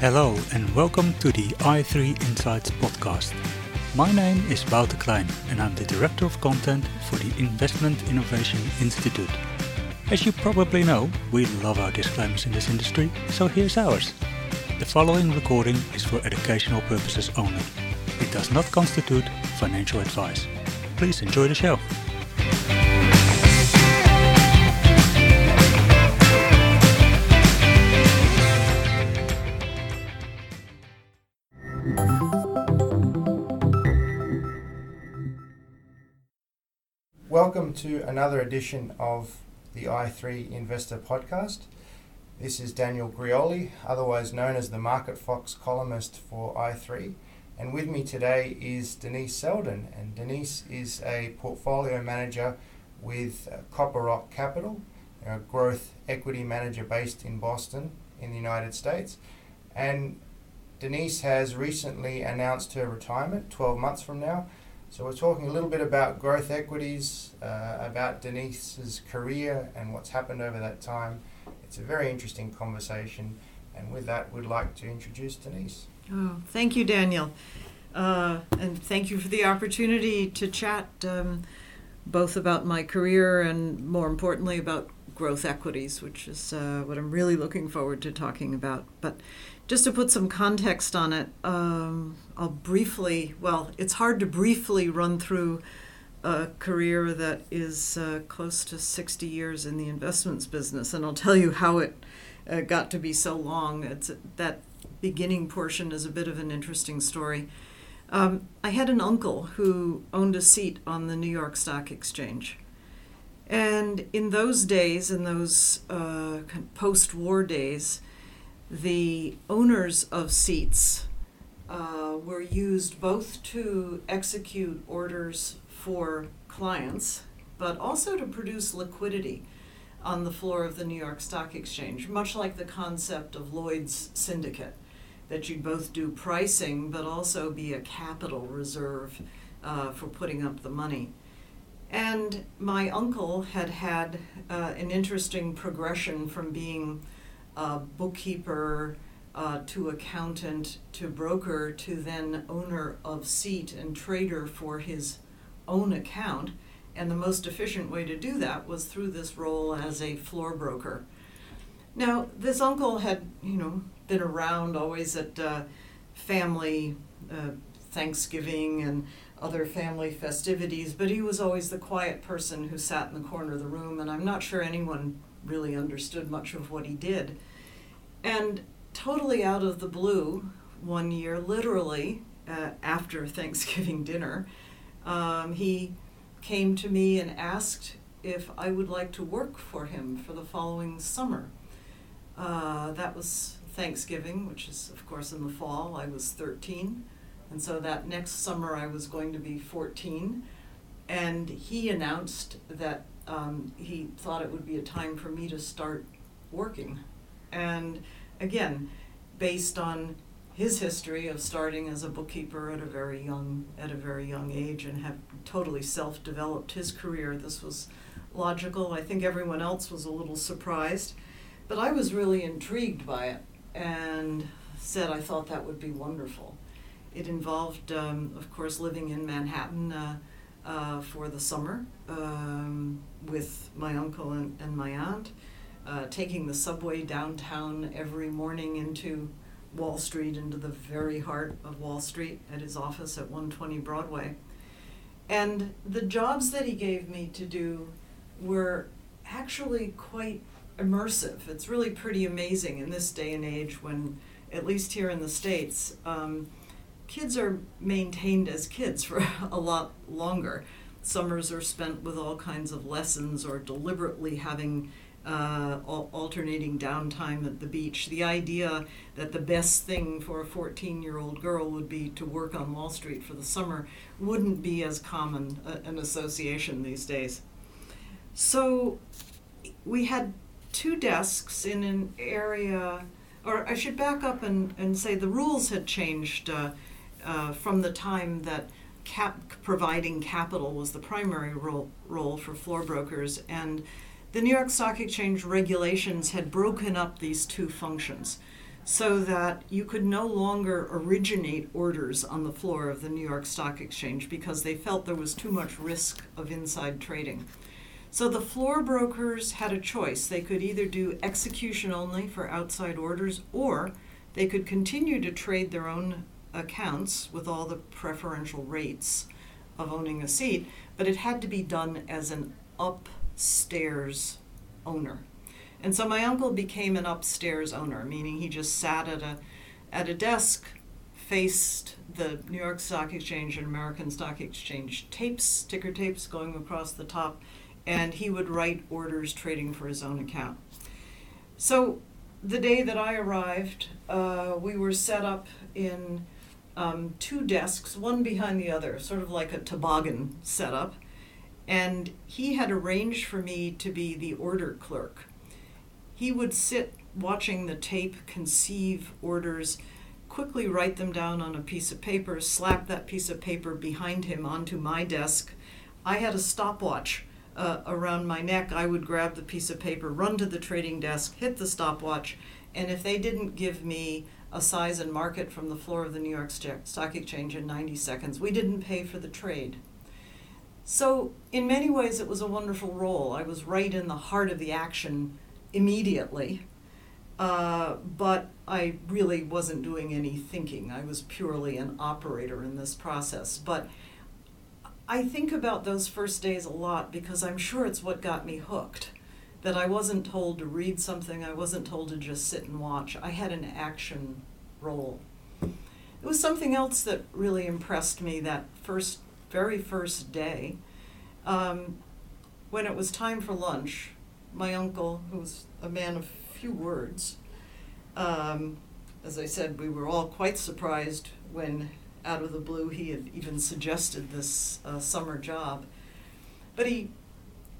Hello and welcome to the i3 Insights podcast. My name is Wouter Klein and I'm the Director of Content for the Investment Innovation Institute. As you probably know, we love our disclaimers in this industry, so here's ours. The following recording is for educational purposes only. It does not constitute financial advice. Please enjoy the show. Welcome to another edition of the i3 Investor Podcast. This is Daniel Grioli, otherwise known as the Market Fox columnist for i3. And with me today is Denise Selden. And Denise is a portfolio manager with uh, Copper Rock Capital, a growth equity manager based in Boston in the United States. And Denise has recently announced her retirement 12 months from now. So we're talking a little bit about growth equities, uh, about Denise's career and what's happened over that time. It's a very interesting conversation. And with that, we'd like to introduce Denise. Oh, thank you, Daniel. Uh, and thank you for the opportunity to chat um, both about my career and, more importantly, about growth equities, which is uh, what I'm really looking forward to talking about. But just to put some context on it, um, I'll briefly, well, it's hard to briefly run through a career that is uh, close to 60 years in the investments business, and I'll tell you how it uh, got to be so long. It's that beginning portion is a bit of an interesting story. Um, I had an uncle who owned a seat on the New York Stock Exchange. And in those days, in those uh, post war days, the owners of seats uh, were used both to execute orders for clients, but also to produce liquidity on the floor of the New York Stock Exchange, much like the concept of Lloyd's syndicate, that you'd both do pricing but also be a capital reserve uh, for putting up the money. And my uncle had had uh, an interesting progression from being a bookkeeper uh, to accountant to broker to then owner of seat and trader for his own account. And the most efficient way to do that was through this role as a floor broker. Now, this uncle had, you know, been around always at uh, family uh, Thanksgiving and other family festivities, but he was always the quiet person who sat in the corner of the room, and I'm not sure anyone really understood much of what he did. And totally out of the blue, one year, literally uh, after Thanksgiving dinner, um, he came to me and asked if I would like to work for him for the following summer. Uh, that was Thanksgiving, which is, of course, in the fall. I was 13. And so that next summer I was going to be 14. And he announced that um, he thought it would be a time for me to start working. And again, based on his history of starting as a bookkeeper at a very young at a very young age and have totally self-developed his career this was logical i think everyone else was a little surprised but i was really intrigued by it and said i thought that would be wonderful it involved um, of course living in manhattan uh, uh, for the summer um, with my uncle and, and my aunt uh, taking the subway downtown every morning into Wall Street, into the very heart of Wall Street at his office at 120 Broadway. And the jobs that he gave me to do were actually quite immersive. It's really pretty amazing in this day and age when, at least here in the States, um, kids are maintained as kids for a lot longer. Summers are spent with all kinds of lessons or deliberately having uh, alternating downtime at the beach. The idea that the best thing for a 14 year old girl would be to work on Wall Street for the summer wouldn't be as common a, an association these days. So we had two desks in an area, or I should back up and, and say the rules had changed uh, uh, from the time that cap providing capital was the primary role, role for floor brokers, and the New York Stock Exchange regulations had broken up these two functions so that you could no longer originate orders on the floor of the New York Stock Exchange because they felt there was too much risk of inside trading. So the floor brokers had a choice. They could either do execution only for outside orders or they could continue to trade their own accounts with all the preferential rates of owning a seat, but it had to be done as an upstairs owner. And so my uncle became an upstairs owner, meaning he just sat at a at a desk, faced the New York Stock Exchange and American Stock Exchange tapes, ticker tapes going across the top, and he would write orders trading for his own account. So the day that I arrived, uh, we were set up in um, two desks, one behind the other, sort of like a toboggan setup. And he had arranged for me to be the order clerk. He would sit watching the tape, conceive orders, quickly write them down on a piece of paper, slap that piece of paper behind him onto my desk. I had a stopwatch uh, around my neck. I would grab the piece of paper, run to the trading desk, hit the stopwatch, and if they didn't give me a size and market from the floor of the New York Stock Exchange in 90 seconds, we didn't pay for the trade. So, in many ways, it was a wonderful role. I was right in the heart of the action immediately. Uh, but I really wasn't doing any thinking. I was purely an operator in this process. But I think about those first days a lot because I'm sure it's what got me hooked. That I wasn't told to read something, I wasn't told to just sit and watch. I had an action role. It was something else that really impressed me that first, very first day. Um, when it was time for lunch, my uncle, who was a man of few words, um, as I said, we were all quite surprised when, out of the blue, he had even suggested this uh, summer job. But he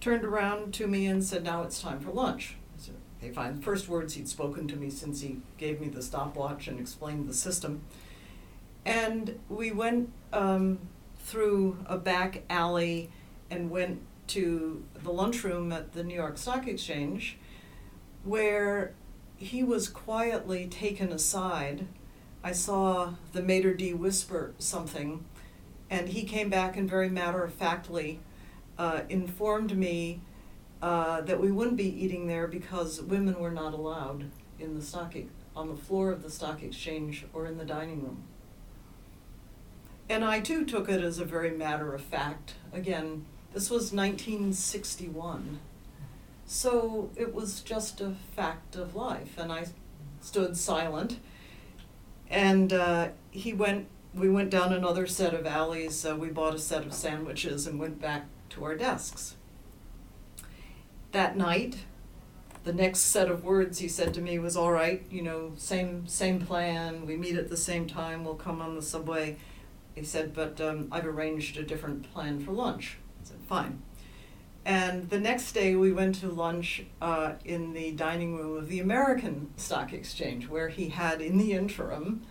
turned around to me and said, Now it's time for lunch. I said, Okay, fine. The first words he'd spoken to me since he gave me the stopwatch and explained the system. And we went um, through a back alley and went to the lunchroom at the New York Stock Exchange, where he was quietly taken aside. I saw the maitre d' whisper something, and he came back and very matter of factly uh, informed me uh, that we wouldn't be eating there because women were not allowed in the stock e- on the floor of the stock exchange or in the dining room. And I too took it as a very matter of fact. Again, this was 1961. So it was just a fact of life. And I stood silent. And uh, he went, we went down another set of alleys. We bought a set of sandwiches and went back to our desks. That night, the next set of words he said to me was, "All right, you know, same same plan. We meet at the same time. We'll come on the subway." He said, "But um, I've arranged a different plan for lunch." I said, "Fine." And the next day, we went to lunch uh, in the dining room of the American Stock Exchange, where he had, in the interim,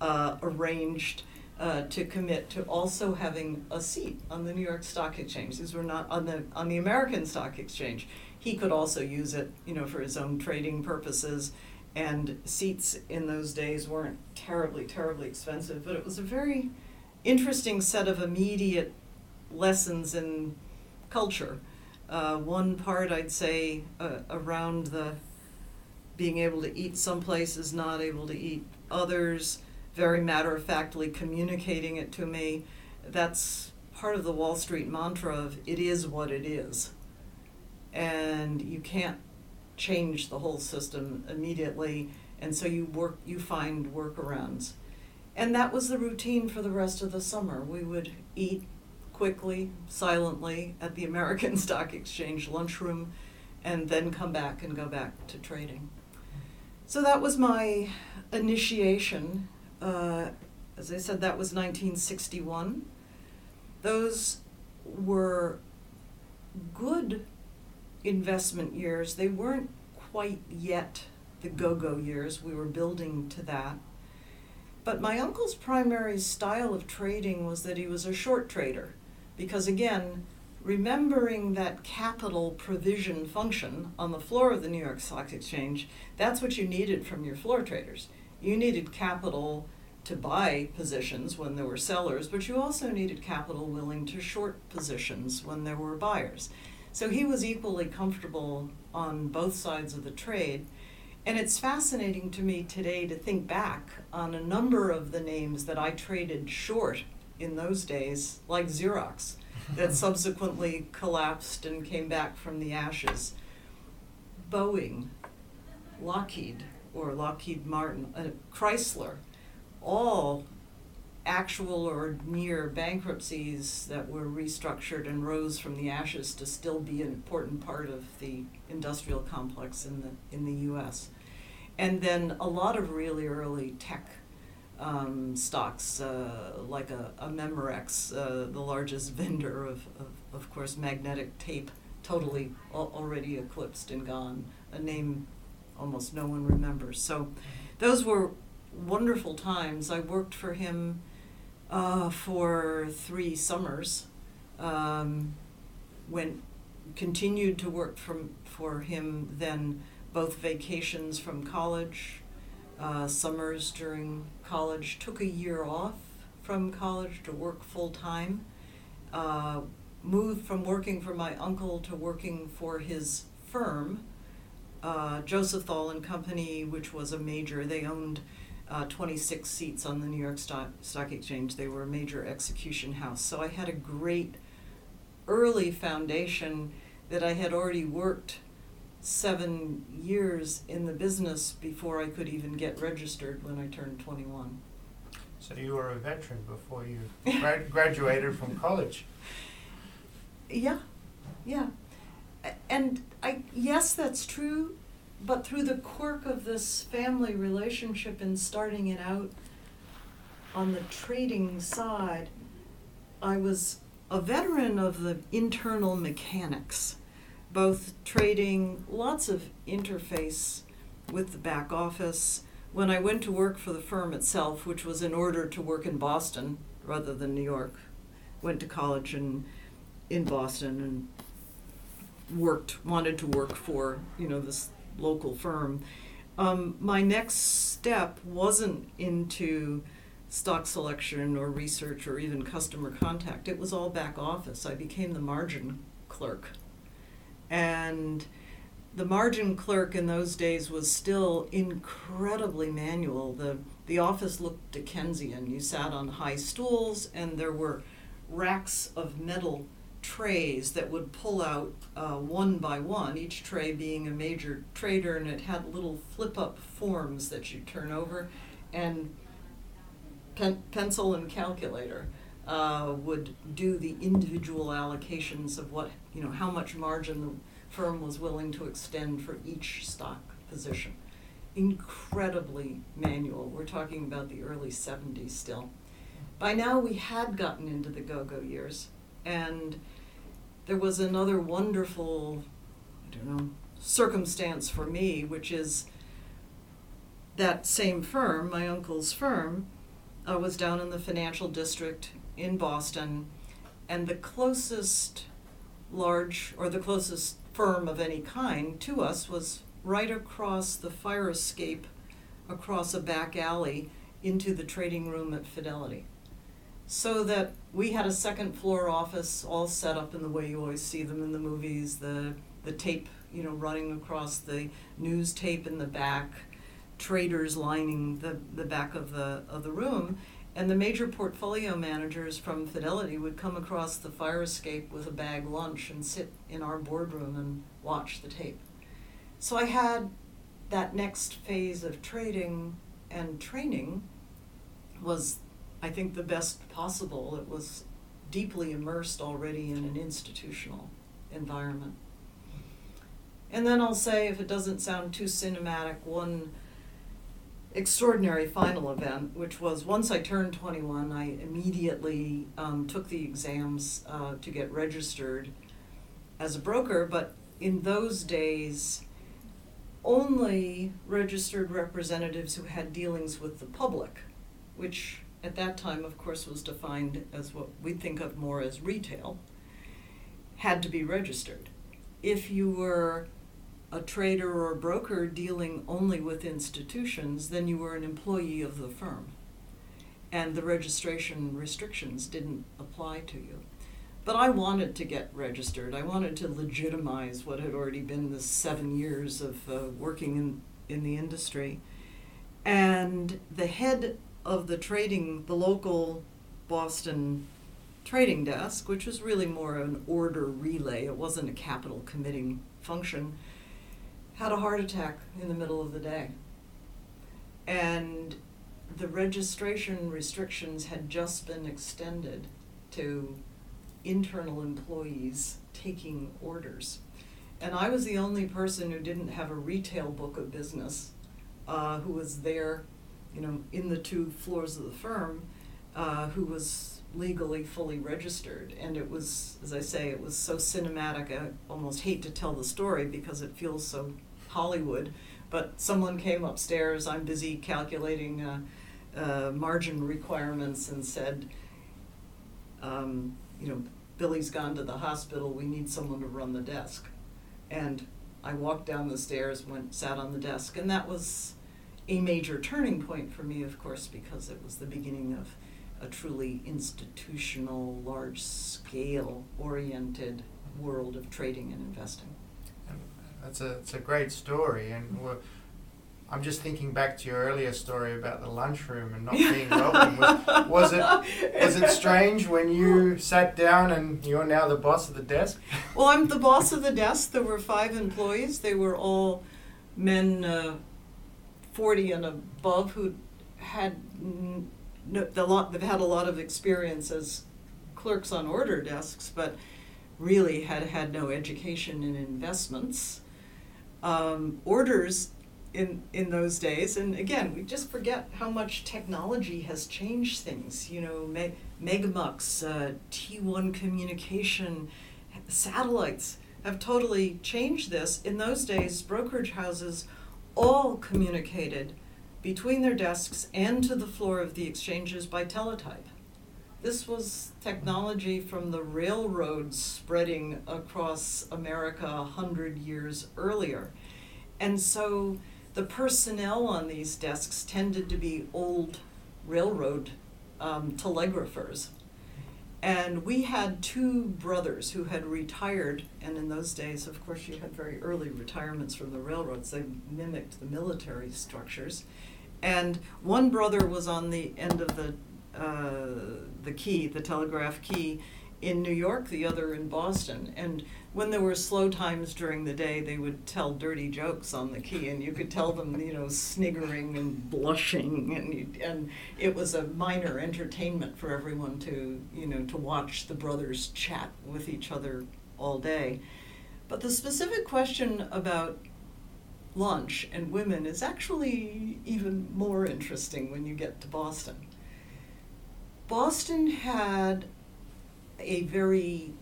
uh, arranged uh, to commit to also having a seat on the New York Stock Exchange. These were not on the on the American Stock Exchange. He could also use it, you know, for his own trading purposes. And seats in those days weren't terribly, terribly expensive, but it was a very interesting set of immediate lessons in culture. Uh, one part I'd say uh, around the being able to eat some places, not able to eat others, very matter of factly communicating it to me. That's part of the Wall Street mantra of it is what it is. And you can't change the whole system immediately, and so you work you find workarounds. And that was the routine for the rest of the summer. We would eat quickly, silently at the American Stock Exchange lunchroom and then come back and go back to trading. So that was my initiation uh, as I said, that was 1961. Those were good investment years. They weren't quite yet the go go years. We were building to that. But my uncle's primary style of trading was that he was a short trader. Because again, remembering that capital provision function on the floor of the New York Stock Exchange, that's what you needed from your floor traders. You needed capital to buy positions when there were sellers, but you also needed capital willing to short positions when there were buyers. So he was equally comfortable on both sides of the trade. And it's fascinating to me today to think back on a number of the names that I traded short in those days, like Xerox, that subsequently collapsed and came back from the ashes. Boeing, Lockheed, or Lockheed Martin, uh, Chrysler, all actual or near bankruptcies that were restructured and rose from the ashes to still be an important part of the industrial complex in the in the U.S. And then a lot of really early tech um, stocks, uh, like a, a Memorex, uh, the largest vendor of, of, of course, magnetic tape, totally al- already eclipsed and gone, a name almost no one remembers. So those were wonderful times. I worked for him uh, for three summers. Um, went continued to work from for him then both vacations from college, uh, summers during college. Took a year off from college to work full time. Uh, moved from working for my uncle to working for his firm, uh, Joseph Thal and Company, which was a major. They owned uh, 26 seats on the New York Stock, Stock Exchange. They were a major execution house. So I had a great early foundation that I had already worked seven years in the business before I could even get registered when I turned 21. So you were a veteran before you grad- graduated from college. Yeah, yeah. And I, yes, that's true, but through the quirk of this family relationship and starting it out on the trading side, I was a veteran of the internal mechanics, both trading, lots of interface with the back office. When I went to work for the firm itself, which was in order to work in Boston rather than New York, went to college in in Boston and worked wanted to work for you know this local firm. Um, my next step wasn't into stock selection or research or even customer contact. It was all back office. I became the margin clerk. And the margin clerk in those days was still incredibly manual. The the office looked Dickensian. You sat on high stools and there were racks of metal trays that would pull out uh, one by one, each tray being a major trader, and it had little flip up forms that you turn over, and pen- pencil and calculator uh, would do the individual allocations of what, you know, how much margin the firm was willing to extend for each stock position. Incredibly manual. We're talking about the early 70s still. By now, we had gotten into the go go years, and there was another wonderful, I don't know, circumstance for me, which is that same firm, my uncle's firm, uh, was down in the financial district in Boston, and the closest large or the closest firm of any kind to us was right across the fire escape, across a back alley into the trading room at Fidelity. So that we had a second floor office all set up in the way you always see them in the movies, the the tape, you know, running across the news tape in the back, traders lining the, the back of the of the room, and the major portfolio managers from Fidelity would come across the fire escape with a bag lunch and sit in our boardroom and watch the tape. So I had that next phase of trading and training was I think the best possible. It was deeply immersed already in an institutional environment. And then I'll say, if it doesn't sound too cinematic, one extraordinary final event, which was once I turned 21, I immediately um, took the exams uh, to get registered as a broker. But in those days, only registered representatives who had dealings with the public which at that time, of course, was defined as what we think of more as retail, had to be registered. If you were a trader or a broker dealing only with institutions, then you were an employee of the firm. And the registration restrictions didn't apply to you. But I wanted to get registered. I wanted to legitimize what had already been the seven years of uh, working in, in the industry. And the head of the trading, the local Boston trading desk, which was really more an order relay, it wasn't a capital committing function, had a heart attack in the middle of the day. And the registration restrictions had just been extended to internal employees taking orders. And I was the only person who didn't have a retail book of business, uh, who was there, you know, in the two floors of the firm, uh, who was legally fully registered. And it was, as I say, it was so cinematic. I almost hate to tell the story because it feels so Hollywood. But someone came upstairs. I'm busy calculating uh, uh, margin requirements and said, um, you know, Billy's gone to the hospital. We need someone to run the desk. And I walked down the stairs, went, sat on the desk, and that was a major turning point for me, of course, because it was the beginning of a truly institutional, large scale oriented world of trading and investing. And that's a, it's a great story, and we're, I'm just thinking back to your earlier story about the lunchroom and not being welcome. Was, was it was it strange when you sat down and you're now the boss of the desk? Well, I'm the boss of the desk. There were five employees. They were all men, uh, forty and above, who had n- no, the lot. They've had a lot of experience as clerks on order desks, but really had had no education in investments. Um, orders in in those days and again we just forget how much technology has changed things you know Me- megamux uh, t1 communication satellites have totally changed this in those days brokerage houses all communicated between their desks and to the floor of the exchanges by teletype this was technology from the railroads spreading across america a hundred years earlier and so the personnel on these desks tended to be old railroad um, telegraphers. And we had two brothers who had retired, and in those days, of course, you had very early retirements from the railroads. They mimicked the military structures. And one brother was on the end of the, uh, the key, the telegraph key, in New York, the other in Boston. And when there were slow times during the day, they would tell dirty jokes on the key, and you could tell them, you know, sniggering and blushing, and and it was a minor entertainment for everyone to, you know, to watch the brothers chat with each other all day. But the specific question about lunch and women is actually even more interesting when you get to Boston. Boston had a very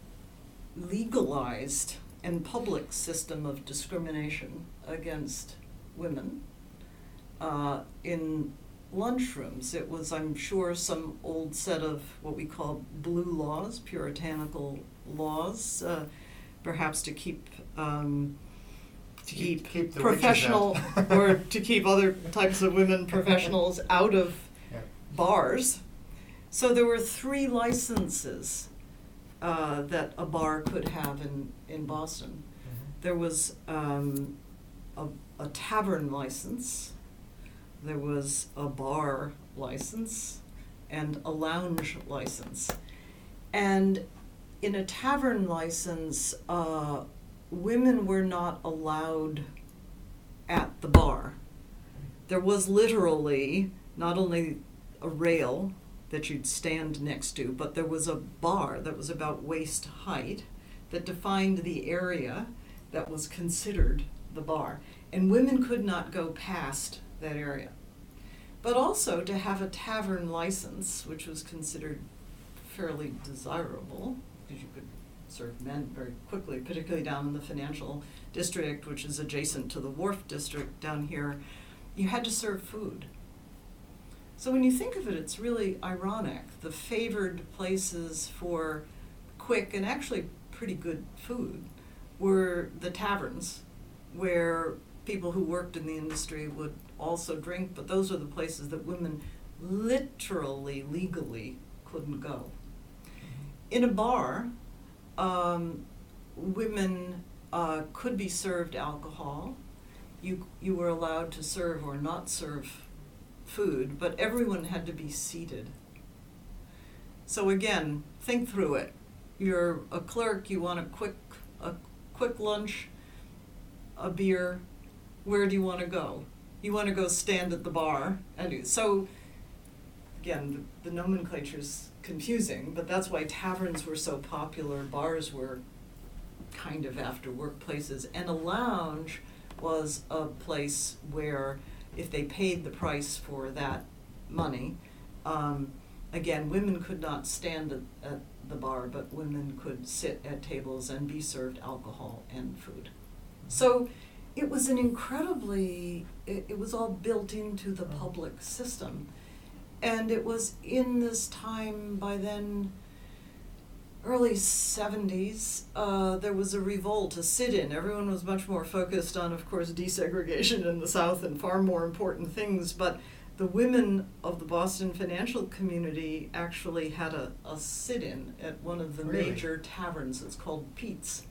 legalized and public system of discrimination against women uh, in lunchrooms. It was, I'm sure, some old set of what we call blue laws, puritanical laws, uh, perhaps to keep. Um, to keep, Keep the professional or to keep other types of women professionals out of Yeah. bars. So there were three licenses uh, that a bar could have in, in Boston. There was um, a, a tavern license, there was a bar license, and a lounge license. And in a tavern license, uh, women were not allowed at the bar. There was literally not only a rail that you'd stand next to, but there was a bar that was about waist height that defined the area that was considered the bar. And women could not go past that area. But also to have a tavern license, which was considered fairly desirable, because you could serve men very quickly, particularly down in the financial district, which is adjacent to the wharf district down here, you had to serve food. So when you think of it, it's really ironic. The favored places for quick and actually pretty good food were the taverns, where people who worked in the industry would also drink, but those are the places that women literally, legally couldn't go. Mm-hmm. In a bar, um, women uh, could be served alcohol. You, you were allowed to serve or not serve food, but everyone had to be seated. So again, think through it. You're a clerk, you want a quick, a quick lunch, a beer. Where do you want to go? You want to go stand at the bar. And so, again, the, the nomenclature is confusing, but that's why taverns were so popular. Bars were kind of after workplaces, and a lounge was a place where if they paid the price for that money, um, again, women could not stand at, at the bar, but women could sit at tables and be served alcohol and food. So it was an incredibly, it, it was all built into the public system. And it was in this time by then, early 70s, uh, there was a revolt, a sit in. Everyone was much more focused on, of course, desegregation in the South and far more important things. But the women of the Boston financial community actually had a, a sit in at one of the Really? major taverns. It's called Pete's.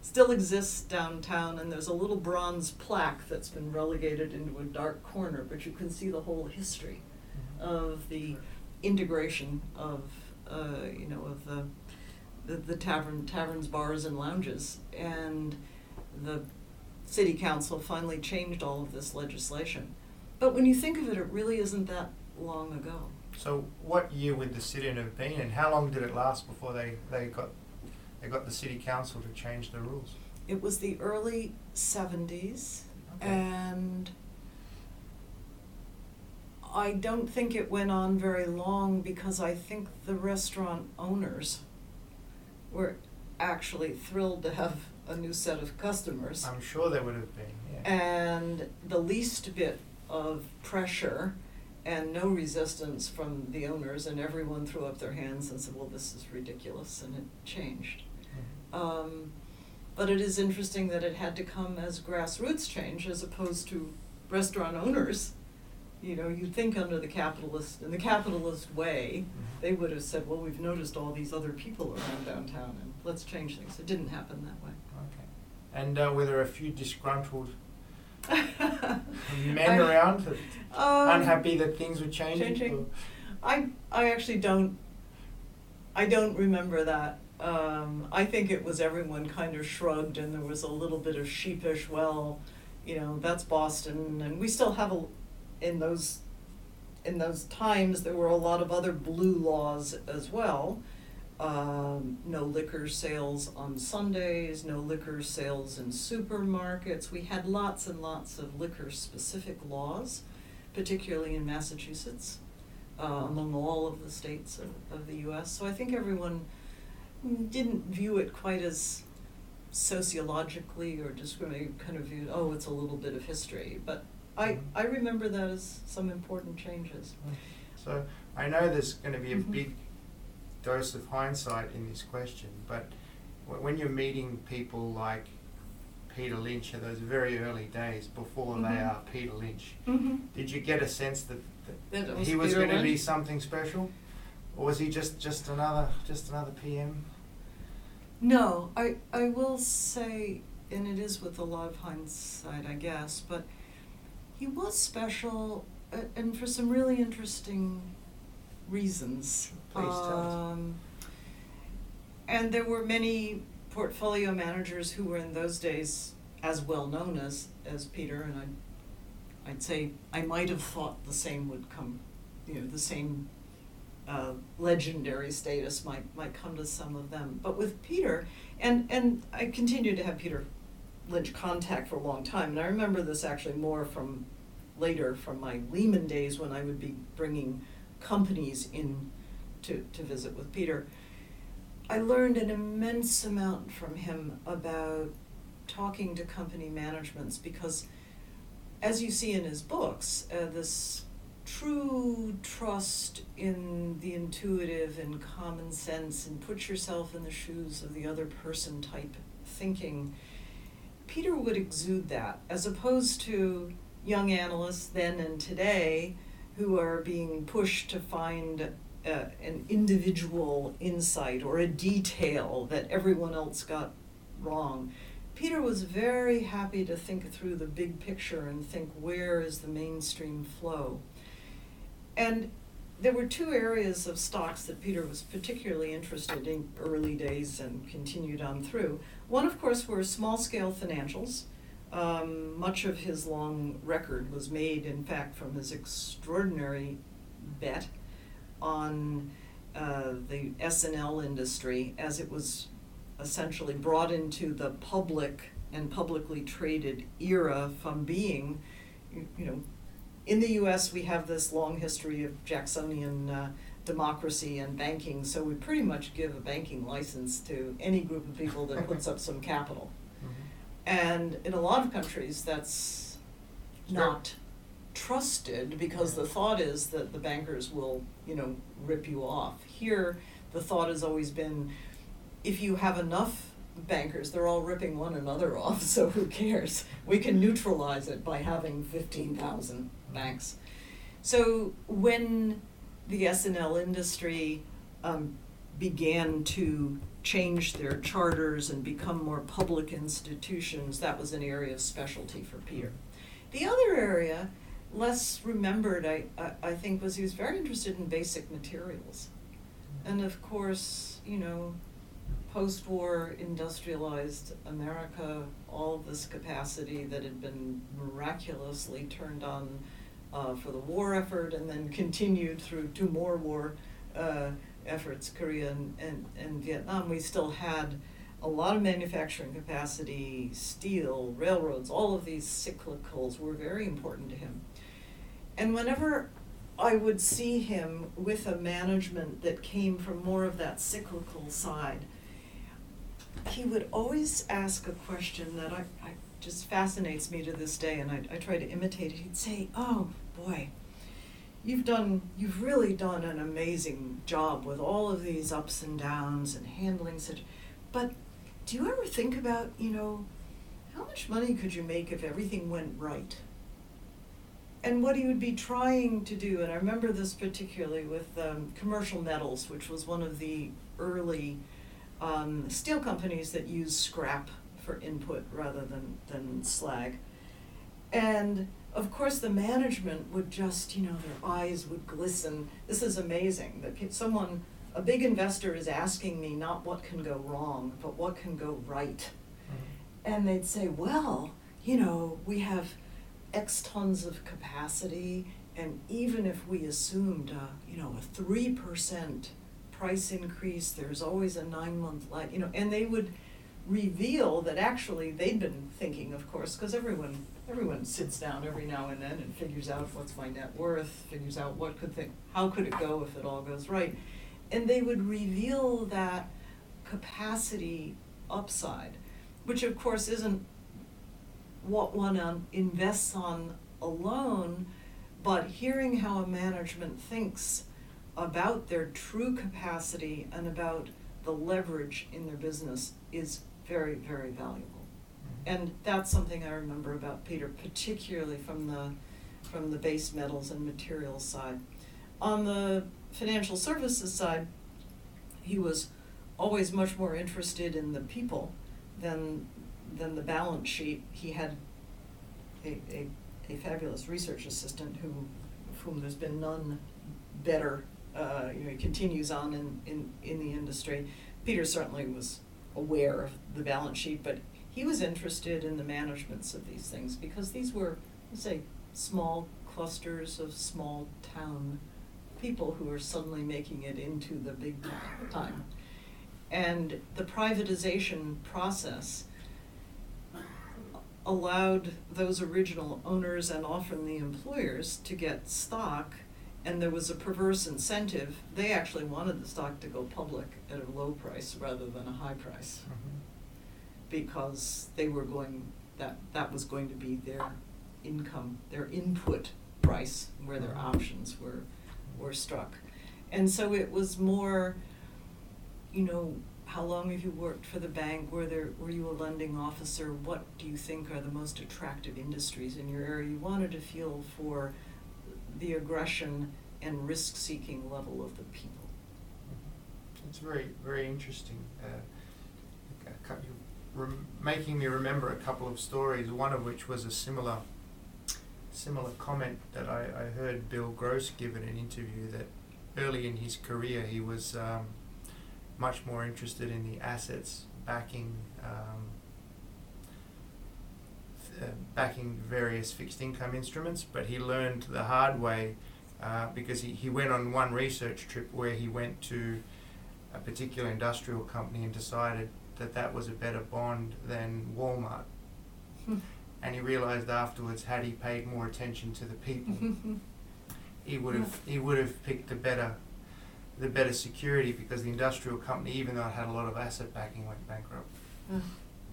Still exists downtown, and there's a little bronze plaque that's been relegated into a dark corner, but you can see the whole history of the integration of uh, you know of the, the the tavern taverns bars and lounges and the city council finally changed all of this legislation but when you think of it it really isn't that long ago So, what year would the sit-in have been, and how long did it last before they, they got they got the city council to change the rules? it was the early 70s Okay. and I don't think it went on very long because I think the restaurant owners were actually thrilled to have a new set of customers. I'm sure there would have been. Yeah. And the least bit of pressure and no resistance from the owners, and everyone threw up their hands and said, Well, this is ridiculous, and it changed. Mhm. Um, but it is interesting that it had to come as grassroots change as opposed to restaurant owners. You know, you'd think under the capitalist, in the capitalist way, Mhm. they would have said, well, we've noticed all these other people around downtown and let's change things. It didn't happen that way. Okay. And uh, were there a few disgruntled men I- around, that- Um, unhappy that things were changing? changing? I I actually don't I don't remember that. Um, I think it was everyone kind of shrugged and there was a little bit of sheepish, well, you know, that's Boston and we still have a in those in those times there were a lot of other blue laws as well. Um, no liquor sales on Sundays, no liquor sales in supermarkets. We had lots and lots of liquor specific laws, particularly in Massachusetts uh, among all of the states of, of the US. So I think everyone didn't view it quite as sociologically or discriminating, kind of viewed, oh, it's a little bit of history. But I. I remember that as some important changes. So I know there's going to be a Mhm. big dose of hindsight in this question, but wh- when you're meeting people like Peter Lynch in those very early days before they Mhm. are Peter Lynch, Mm-hmm. did you get a sense that, That that was he was Peter going to be something special, or was he just just another just another PM? No, I, I will say, and it is with a lot of hindsight, I guess, but he was special uh, and for some really interesting reasons. Please tell us. Um, and there were many portfolio managers who were in those days as well known as, as Peter, and I'd, I'd say I might have thought the same would come, you know, the same uh, legendary status might might come to some of them. But with Peter, and and I continued to have Peter Lynch contact for a long time, and I remember this actually more from later from my Lehman days when I would be bringing companies in to to visit with Peter. I learned an immense amount from him about talking to company managements because, as you see in his books, uh, this true trust in the intuitive and common sense and put yourself in the shoes of the other person type thinking, Peter would exude that, as opposed to young analysts then and today who are being pushed to find uh, an individual insight or a detail that everyone else got wrong. Peter was very happy to think through the big picture and think where is the mainstream flow. And there were two areas of stocks that Peter was particularly interested in early days and continued on through. One, of course, were small scale financials. Um, much of his long record was made, in fact, from his extraordinary bet on uh, the S&L industry as it was essentially brought into the public and publicly traded era from being, you know, in the US, we have this long history of Jacksonian uh, democracy and banking, so we pretty much give a banking license to any group of people that puts up some capital. Mm-hmm. And in a lot of countries, that's not trusted because the thought is that the bankers will, you know, rip you off. Here, the thought has always been if you have enough bankers, they're all ripping one another off, so who cares? We can neutralize it by having 15,000 banks. So when the S&L industry um, began to change their charters and become more public institutions, that was an area of specialty for Peter. The other area, less remembered, I, I, I think, was he was very interested in basic materials. And of course, you know, post-war industrialized America, all this capacity that had been miraculously turned on uh, for the war effort and then continued through two more war uh, efforts, Korea and, and, and Vietnam, we still had a lot of manufacturing capacity, steel, railroads, all of these cyclicals were very important to him. And whenever I would see him with a management that came from more of that cyclical side, he would always ask a question that I, I just fascinates me to this day, and I, I try to imitate it. He'd say, "Oh boy, you've done, you've really done an amazing job with all of these ups and downs and handling such. But do you ever think about, you know, how much money could you make if everything went right?" And what he would be trying to do, and I remember this particularly with um, commercial metals, which was one of the early um, steel companies that used scrap for input rather than, than slag. And of course, the management would just, you know, their eyes would glisten. This is amazing that someone, a big investor, is asking me not what can go wrong, but what can go right. Mm-hmm. And they'd say, well, you know, we have X tons of capacity, and even if we assumed, uh, you know, a 3% price increase, there's always a nine month lag, you know, and they would reveal that actually they'd been thinking, of course, because everyone everyone sits down every now and then and figures out what's my net worth, figures out what could think, how could it go if it all goes right, and they would reveal that capacity upside, which of course isn't what one um, invests on alone, but hearing how a management thinks about their true capacity and about the leverage in their business is very, very valuable. And that's something I remember about Peter, particularly from the from the base metals and materials side. On the financial services side, he was always much more interested in the people than than the balance sheet. He had a, a, a fabulous research assistant who, whom there's been none better. Uh, you know, he continues on in, in, in the industry. Peter certainly was aware of the balance sheet, but he was interested in the managements of these things because these were, let's say, small clusters of small town people who are suddenly making it into the big time. And the privatization process allowed those original owners and often the employers to get stock and there was a perverse incentive. They actually wanted the stock to go public at a low price rather than a high price mm-hmm. because they were going that that was going to be their income, their input price, where their options were, were struck. And so it was more, you know, how long have you worked for the bank? Were there, were you a lending officer? What do you think are the most attractive industries in your area? You wanted to feel for the aggression and risk-seeking level of the people. It's very, very interesting. Uh, you're making me remember a couple of stories, one of which was a similar, similar comment that I, I heard Bill Gross give in an interview that early in his career he was um, much more interested in the assets backing um, uh, backing various fixed income instruments, but he learned the hard way uh, because he, he went on one research trip where he went to a particular industrial company and decided that that was a better bond than Walmart. And he realized afterwards, had he paid more attention to the people, he would have he would have picked the better the better security because the industrial company, even though it had a lot of asset backing, went bankrupt.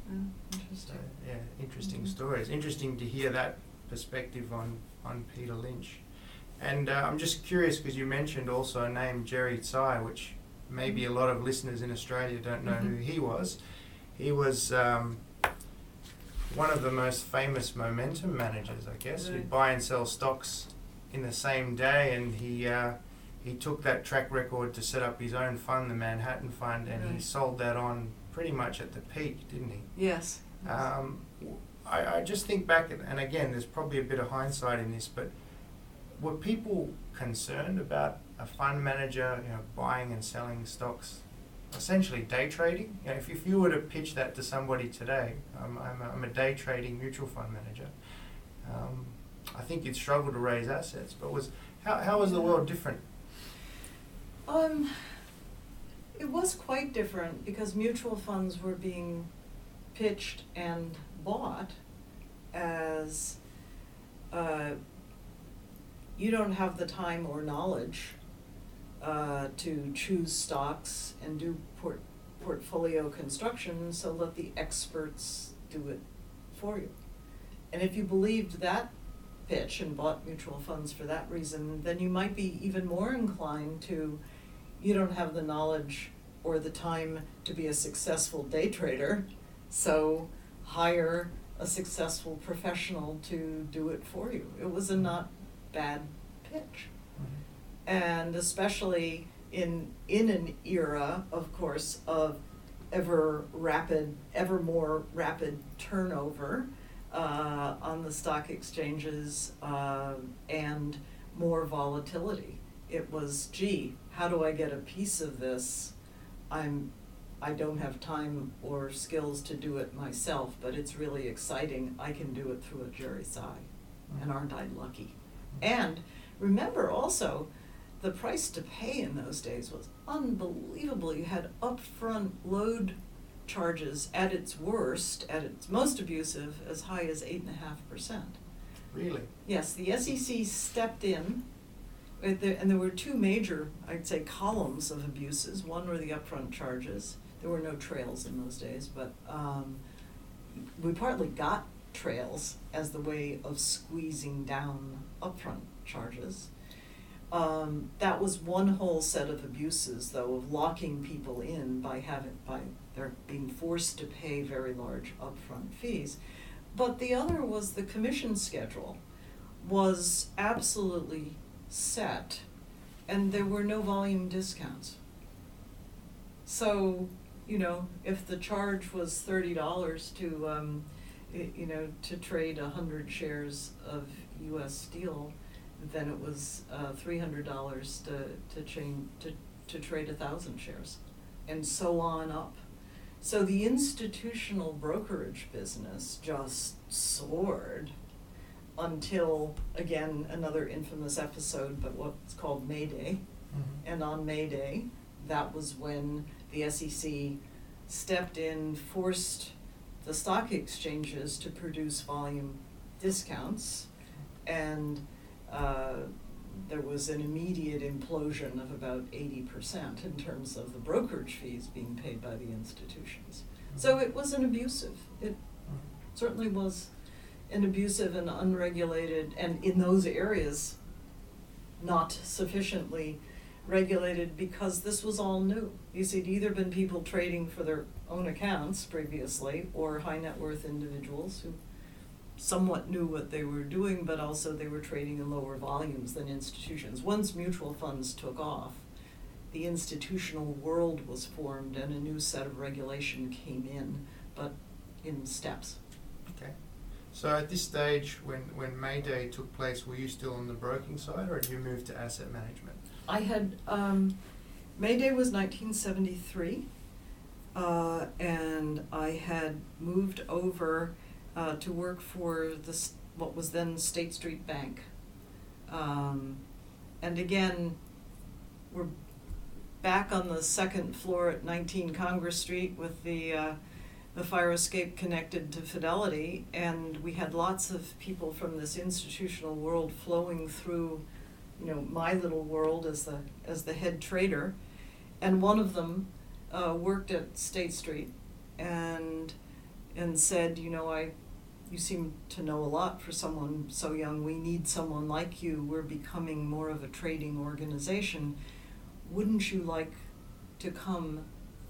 Oh, So interesting. yeah, interesting Mhm. stories. Interesting to hear that perspective on on Peter Lynch. And uh, I'm just curious because you mentioned also a name Jerry Tsai, which maybe a lot of listeners in Australia don't know who Mhm. he was. He was um, one of the most famous momentum managers, I guess. He'd buy and sell stocks in the same day, and he uh, he took that track record to set up his own fund, the Manhattan Fund, and he Right. sold that on pretty much at the peak, didn't he? Yes. Um, w- I, I just think back, and- and again, there's probably a bit of hindsight in this, but were people concerned about a fund manager, you know, buying and selling stocks, essentially day trading? You know, if, if you were to pitch that to somebody today, um, I'm, a, I'm a day trading mutual fund manager. Um, I think you'd struggle to raise assets, but was how, how was the world different? Um, it was quite different because mutual funds were being pitched and bought as uh, you don't have the time or knowledge uh, to choose stocks and do port- portfolio construction, so let the experts do it for you. And if you believed that pitch and bought mutual funds for that reason, then you might be even more inclined to, you don't have the knowledge or the time to be a successful day trader, so hire a successful professional to do it for you. It was a not bad pitch. And especially in in an era, of course, of ever rapid, ever more rapid turnover uh, on the stock exchanges uh, and more volatility. It was, gee, how do I get a piece of this? I'm, I don't have time or skills to do it myself, but it's really exciting. I can do it through a Jerry Tsai, and aren't I lucky? And remember also, the price to pay in those days was unbelievable. You had upfront load charges at its worst, at its most abusive, as high as eight and a half percent. Really? Yes, the SEC stepped in, and there were two major, I'd say, columns of abuses. One were the upfront charges. There were no trails in those days, but um, we partly got trails as the way of squeezing down upfront charges. Um, that was one whole set of abuses, though, of locking people in by having by their being forced to pay very large upfront fees. But the other was the commission schedule was absolutely set, and there were no volume discounts. So, you know, if the charge was thirty dollars to, um, you know, to trade a hundred shares of U.S. Steel, then it was uh, three hundred dollars to to chain to to trade a thousand shares, and so on up. So the institutional brokerage business just soared until again another infamous episode, but what's called Mayday. Mm-hmm. And on May Day, that was when the SEC stepped in, forced the stock exchanges to produce volume discounts, and uh, there was an immediate implosion of about eighty percent in terms of the brokerage fees being paid by the institutions. So mm-hmm. it was an abusive. It mm-hmm. certainly was and abusive and unregulated, and in those areas, not sufficiently regulated because this was all new. You see, it'd either been people trading for their own accounts previously, or high net worth individuals who somewhat knew what they were doing, but also they were trading in lower volumes than institutions. Once mutual funds took off, the institutional world was formed and a new set of regulation came in, but in steps. So at this stage, when, when Mayday took place, were you still on the broking side or had you moved to asset management? I had, um, Mayday was nineteen seventy-three, uh, and I had moved over, uh, to work for the, what was then State Street Bank. Um, and again, we're back on the second floor at nineteen Congress Street with the, uh, the fire escape connected to Fidelity, and we had lots of people from this institutional world flowing through, you know, my little world as the, as the head trader. And one of them, uh, worked at State Street and, and said, you know, I, you seem to know a lot for someone so young, we need someone like you, we're becoming more of a trading organization. Wouldn't you like to come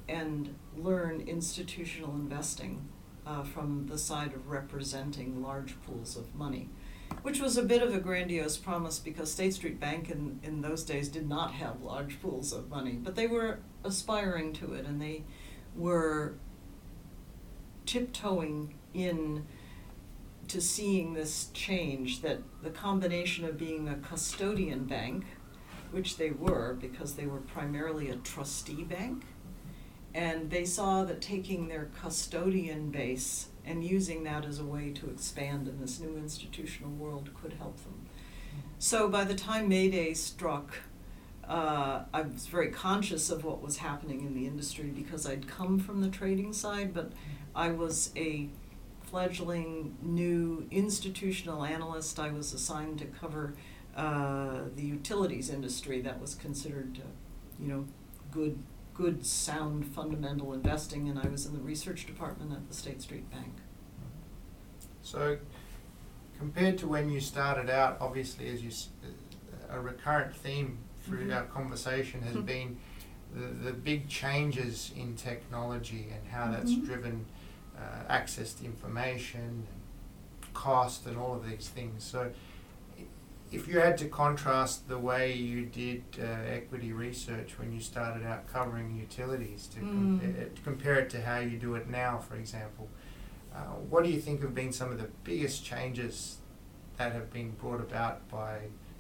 and learn institutional investing uh, from the side of representing large pools of money? Which was a bit of a grandiose promise because State Street Bank in, in those days did not have large pools of money, but they were aspiring to it and they were tiptoeing in to seeing this change that the combination of being a custodian bank, which they were because they were primarily a trustee bank, and they saw that taking their custodian base and using that as a way to expand in this new institutional world could help them. So by the time Mayday struck, uh, I was very conscious of what was happening in the industry because I'd come from the trading side, but I was a fledgling new institutional analyst. I was assigned to cover uh, the utilities industry that was considered, uh, you know, good, good, sound, fundamental investing, and I was in the research department at the State Street Bank. So compared to when you started out, obviously, as you, s- a recurrent theme through Mhm. our conversation has Mhm. been the, the big changes in technology and how that's Mhm. driven uh, access to information, and cost, and all of these things. So, if you had to contrast the way you did uh, equity research when you started out covering utilities to, Mm. compare, to compare it to how you do it now, for example, uh, what do you think have been some of the biggest changes that have been brought about by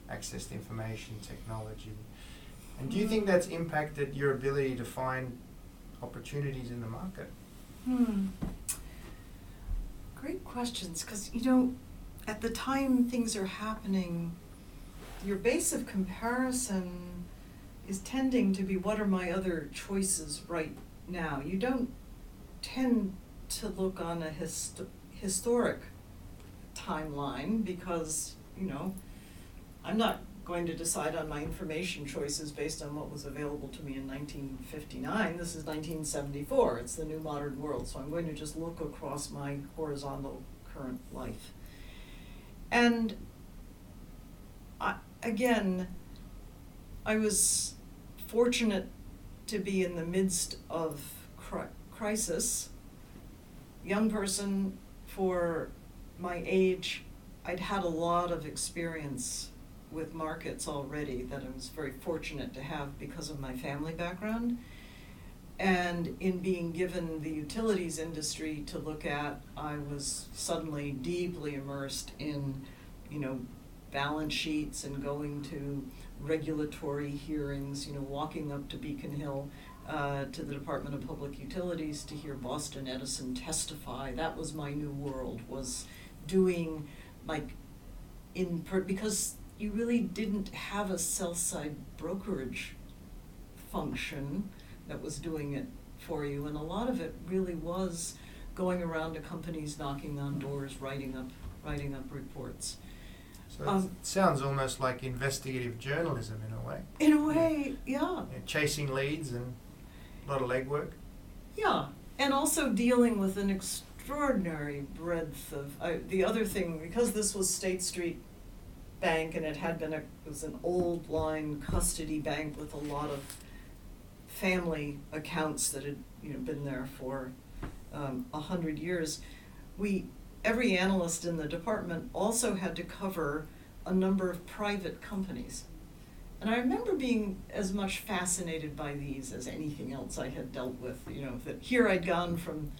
access to information technology? And do you think that's impacted your ability to find opportunities in the market? Hmm. Great questions, because you know, at the time things are happening, your base of comparison is tending to be what are my other choices right now. You don't tend to look on a hist- historic timeline because, you know, I'm not going to decide on my information choices based on what was available to me in 1959. This is 1974. It's the new modern world. So I'm going to just look across my horizontal current life. And I, again, I was fortunate to be in the midst of cri- crisis. Young person for my age, I'd had a lot of experience with markets already that I was very fortunate to have because of my family background. And in being given the utilities industry to look at, I was suddenly deeply immersed in, you know, balance sheets and going to regulatory hearings, you know, walking up to Beacon Hill uh, to the Department of Public Utilities to hear Boston Edison testify. That was my new world, was doing like in per, because you really didn't have a sell side brokerage function that was doing it for you and a lot of it really was going around to companies knocking on doors writing up writing up reports So it Um, sounds almost like investigative journalism in a way. in a way yeah Yeah, chasing leads and a lot of legwork. yeah and also dealing with an extraordinary breadth of I, the other thing because this was State Street Bank and it had been a it was an old line custody bank with a lot of family accounts that had you know been there for um, a hundred years. We every analyst in the department also had to cover a number of private companies. And I remember being as much fascinated by these as anything else I had dealt with. You know, that here I'd gone from,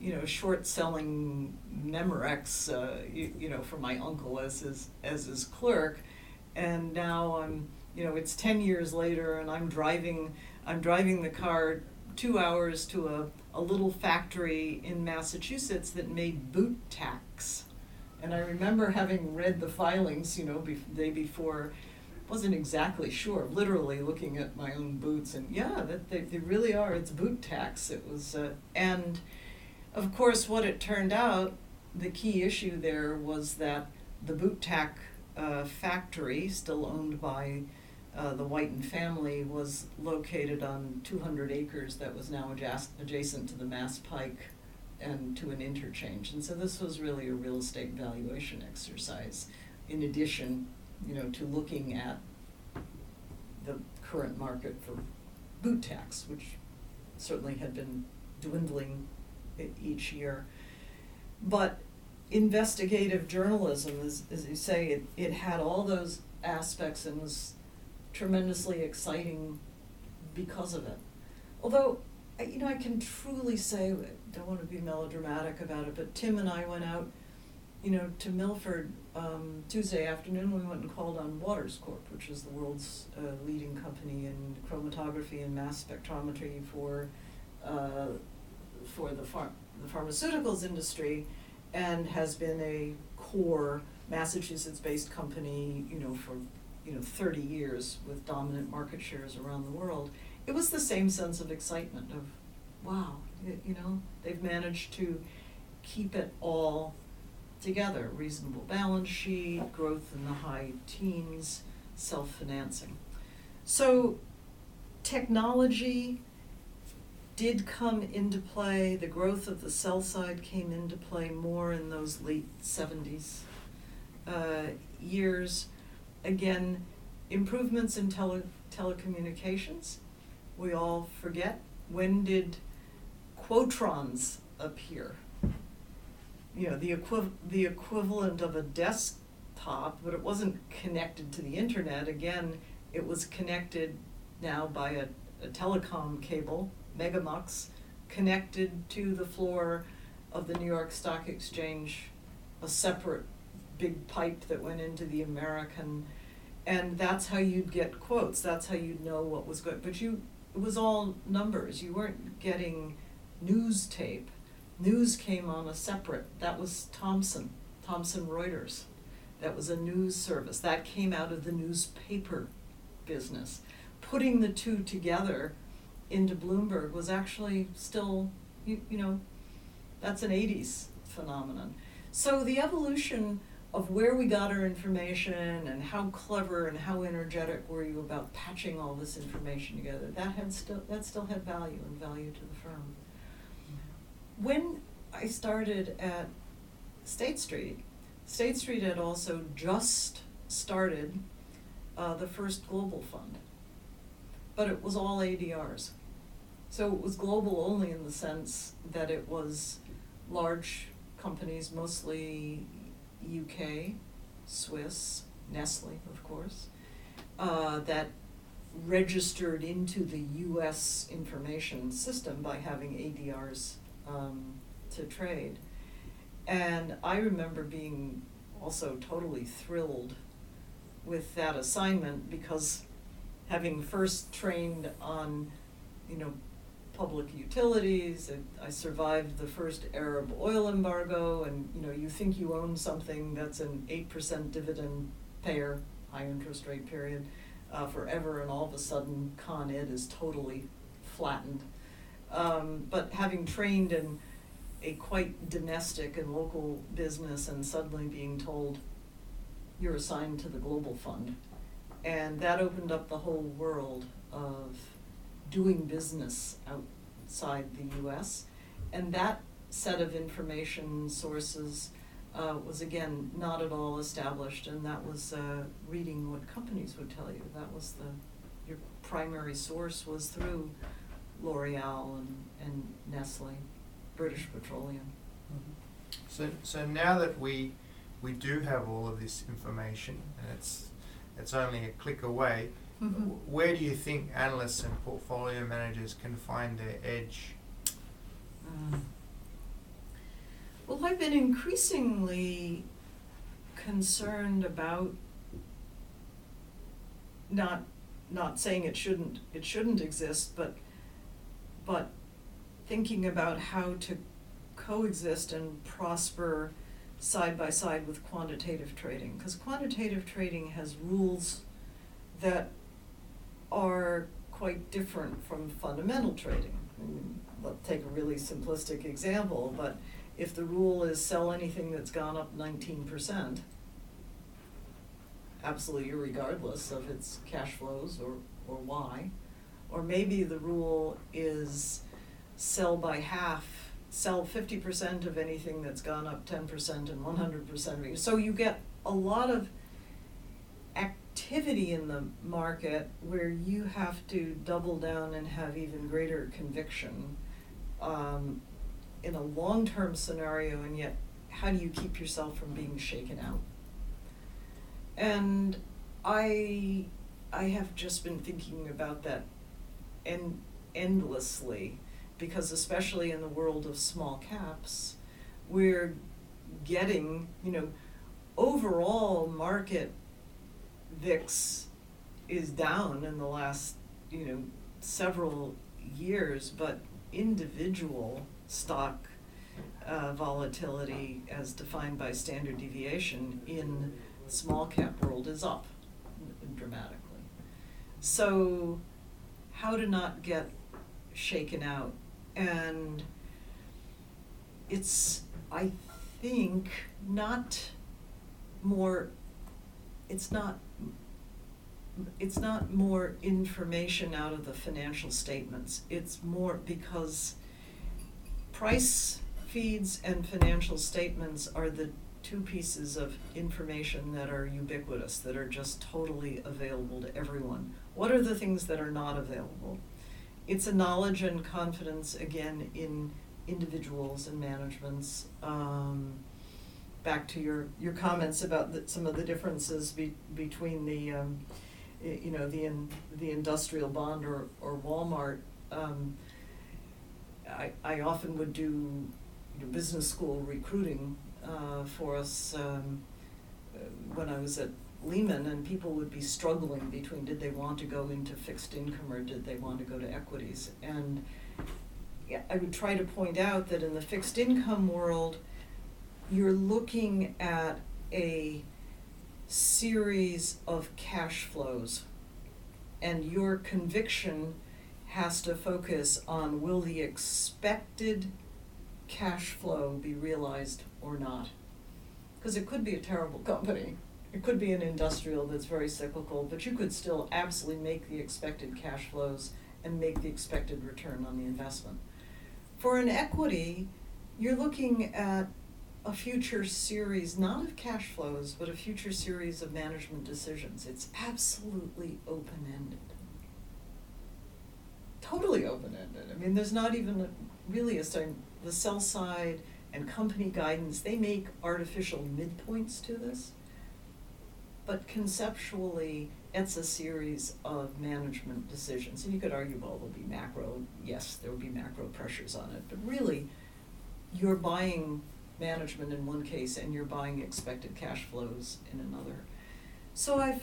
you know, short selling Memorex, uh, you, you know, for my uncle as his as his clerk, and now I'm, you know, it's ten years later, and I'm driving I'm driving the car two hours to a, a little factory in Massachusetts that made boot tacks. And I remember having read the filings, you know, the day before, wasn't exactly sure, literally looking at my own boots, and yeah, that they, they really are. It's boot tacks. It was, uh, and of course, what it turned out, the key issue there was that the boot tack uh, factory, still owned by uh, the Whiten family, was located on 200 acres that was now adjacent, to the Mass Pike and to an interchange. And so this was really a real estate valuation exercise, in addition, you know, to looking at the current market for boot tacks, which certainly had been dwindling each year. But investigative journalism, as, as you say, it, it had all those aspects and was tremendously exciting because of it. Although, you know, I can truly say, don't want to be melodramatic about it, but Tim and I went out, you know, to Milford um, Tuesday afternoon. We went and called on Waters Corp, which is the world's uh, leading company in chromatography and mass spectrometry for uh, for the phar- the pharmaceuticals industry, and has been a core Massachusetts-based company, you know, for you know 30 years with dominant market shares around the world. It was the same sense of excitement of, wow, you know, they've managed to keep it all together, reasonable balance sheet, growth in the high teens, self-financing. So technology did come into play, the growth of the sell side came into play more in those late seventies uh, years. Again, improvements in tele- telecommunications. We all forget, when did quotrons appear? You know, the equiv- the equivalent of a desktop, but it wasn't connected to the internet. Again, it was connected now by a, a telecom cable, Megamux, connected to the floor of the New York Stock Exchange, a separate big pipe that went into the American, and that's how you'd get quotes. That's how you'd know what was good. But you, it was all numbers. You weren't getting news tape. News came on a separate. That was Thomson, Thomson Reuters. That was a news service. That came out of the newspaper business. Putting the two together into Bloomberg was actually still, you, you know, that's an 80s phenomenon. So the evolution of where we got our information and how clever and how energetic were you about patching all this information together, that had still that still had value and value to the firm. When I started at State Street, State Street had also just started uh, the first global fund, but it was all ADRs. So it was global only in the sense that it was large companies, mostly UK, Swiss, Nestle, of course, uh, that registered into the US information system by having ADRs um, to trade. And I remember being also totally thrilled with that assignment because having first trained on, you know, public utilities, and I survived the first Arab oil embargo, and you know, you think you own something that's an eight percent dividend payer, high interest rate period, uh, forever, and all of a sudden Con Ed is totally flattened. Um, but having trained in a quite domestic and local business and suddenly being told you're assigned to the global fund. And that opened up the whole world of doing business outside the US. And that set of information sources uh, was again not at all established, and that was uh, reading what companies would tell you. That was the your primary source was through L'Oreal and, and Nestle, British Petroleum. So, so now that we we do have all of this information, and it's it's only a click away, Mhm. where do you think analysts and portfolio managers can find their edge? Um, Well, I've been increasingly concerned about not not saying it shouldn't it shouldn't exist, but but thinking about how to coexist and prosper side by side with quantitative trading because quantitative trading has rules that are quite different from fundamental trading. Let's take a really simplistic example, but if the rule is sell anything that's gone up nineteen percent, absolutely regardless of its cash flows or, or why, or maybe the rule is sell by half, sell fifty percent of anything that's gone up ten percent and one hundred percent of it. So you get a lot of activity in the market where you have to double down and have even greater conviction um, in a long-term scenario, and yet how do you keep yourself from being shaken out? And I, I have just been thinking about that en- endlessly, because especially in the world of small caps, we're getting, you know, overall market VIX is down in the last, you know, several years, but individual stock uh, volatility as defined by standard deviation in small cap world is up dramatically. So how to not get shaken out and it's I think not more it's not it's not more information out of the financial statements. It's more because price feeds and financial statements are the two pieces of information that are ubiquitous, that are just totally available to everyone. What are the things that are not available? It's a knowledge and confidence again in individuals and managements. Um, back to your, your comments about the, some of the differences be, between the um, you know the in, the industrial bond or, or Walmart. Um, I, I often would do you know, business school recruiting uh, for us um, when I was at Lehman, and people would be struggling between did they want to go into fixed income or did they want to go to equities. And I would try to point out that in the fixed income world, you're looking at a series of cash flows, and your conviction has to focus on will the expected cash flow be realized or not? Because it could be a terrible company. It could be an industrial that's very cyclical, but you could still absolutely make the expected cash flows and make the expected return on the investment. For an equity, you're looking at a future series, not of cash flows, but a future series of management decisions. It's absolutely open ended. Totally open ended. I mean, there's not even a, really a the sell side and company guidance, they make artificial midpoints to this. But conceptually, it's a series of management decisions. And you could argue, well, there'll be macro, yes, there will be macro pressures on it, but really, you're buying management in one case and you're buying expected cash flows in another. So I've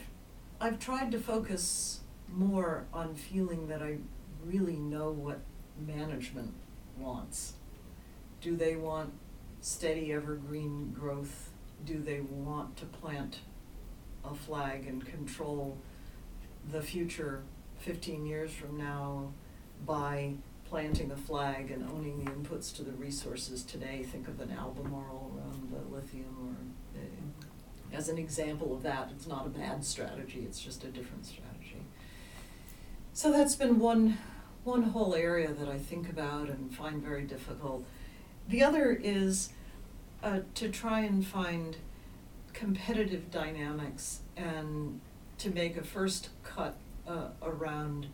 I've tried to focus more on feeling that I really know what management wants. Do they want steady evergreen growth? Do they want to plant a flag and control the future 15 years from now by planting a flag and owning the inputs to the resources today? Think of an Albemarle around uh, lithium or as an example of that. It's not a bad strategy, it's just a different strategy. So that's been one one whole area that I think about and find very difficult. the other is uh, to try and find competitive dynamics and to make a first cut uh, around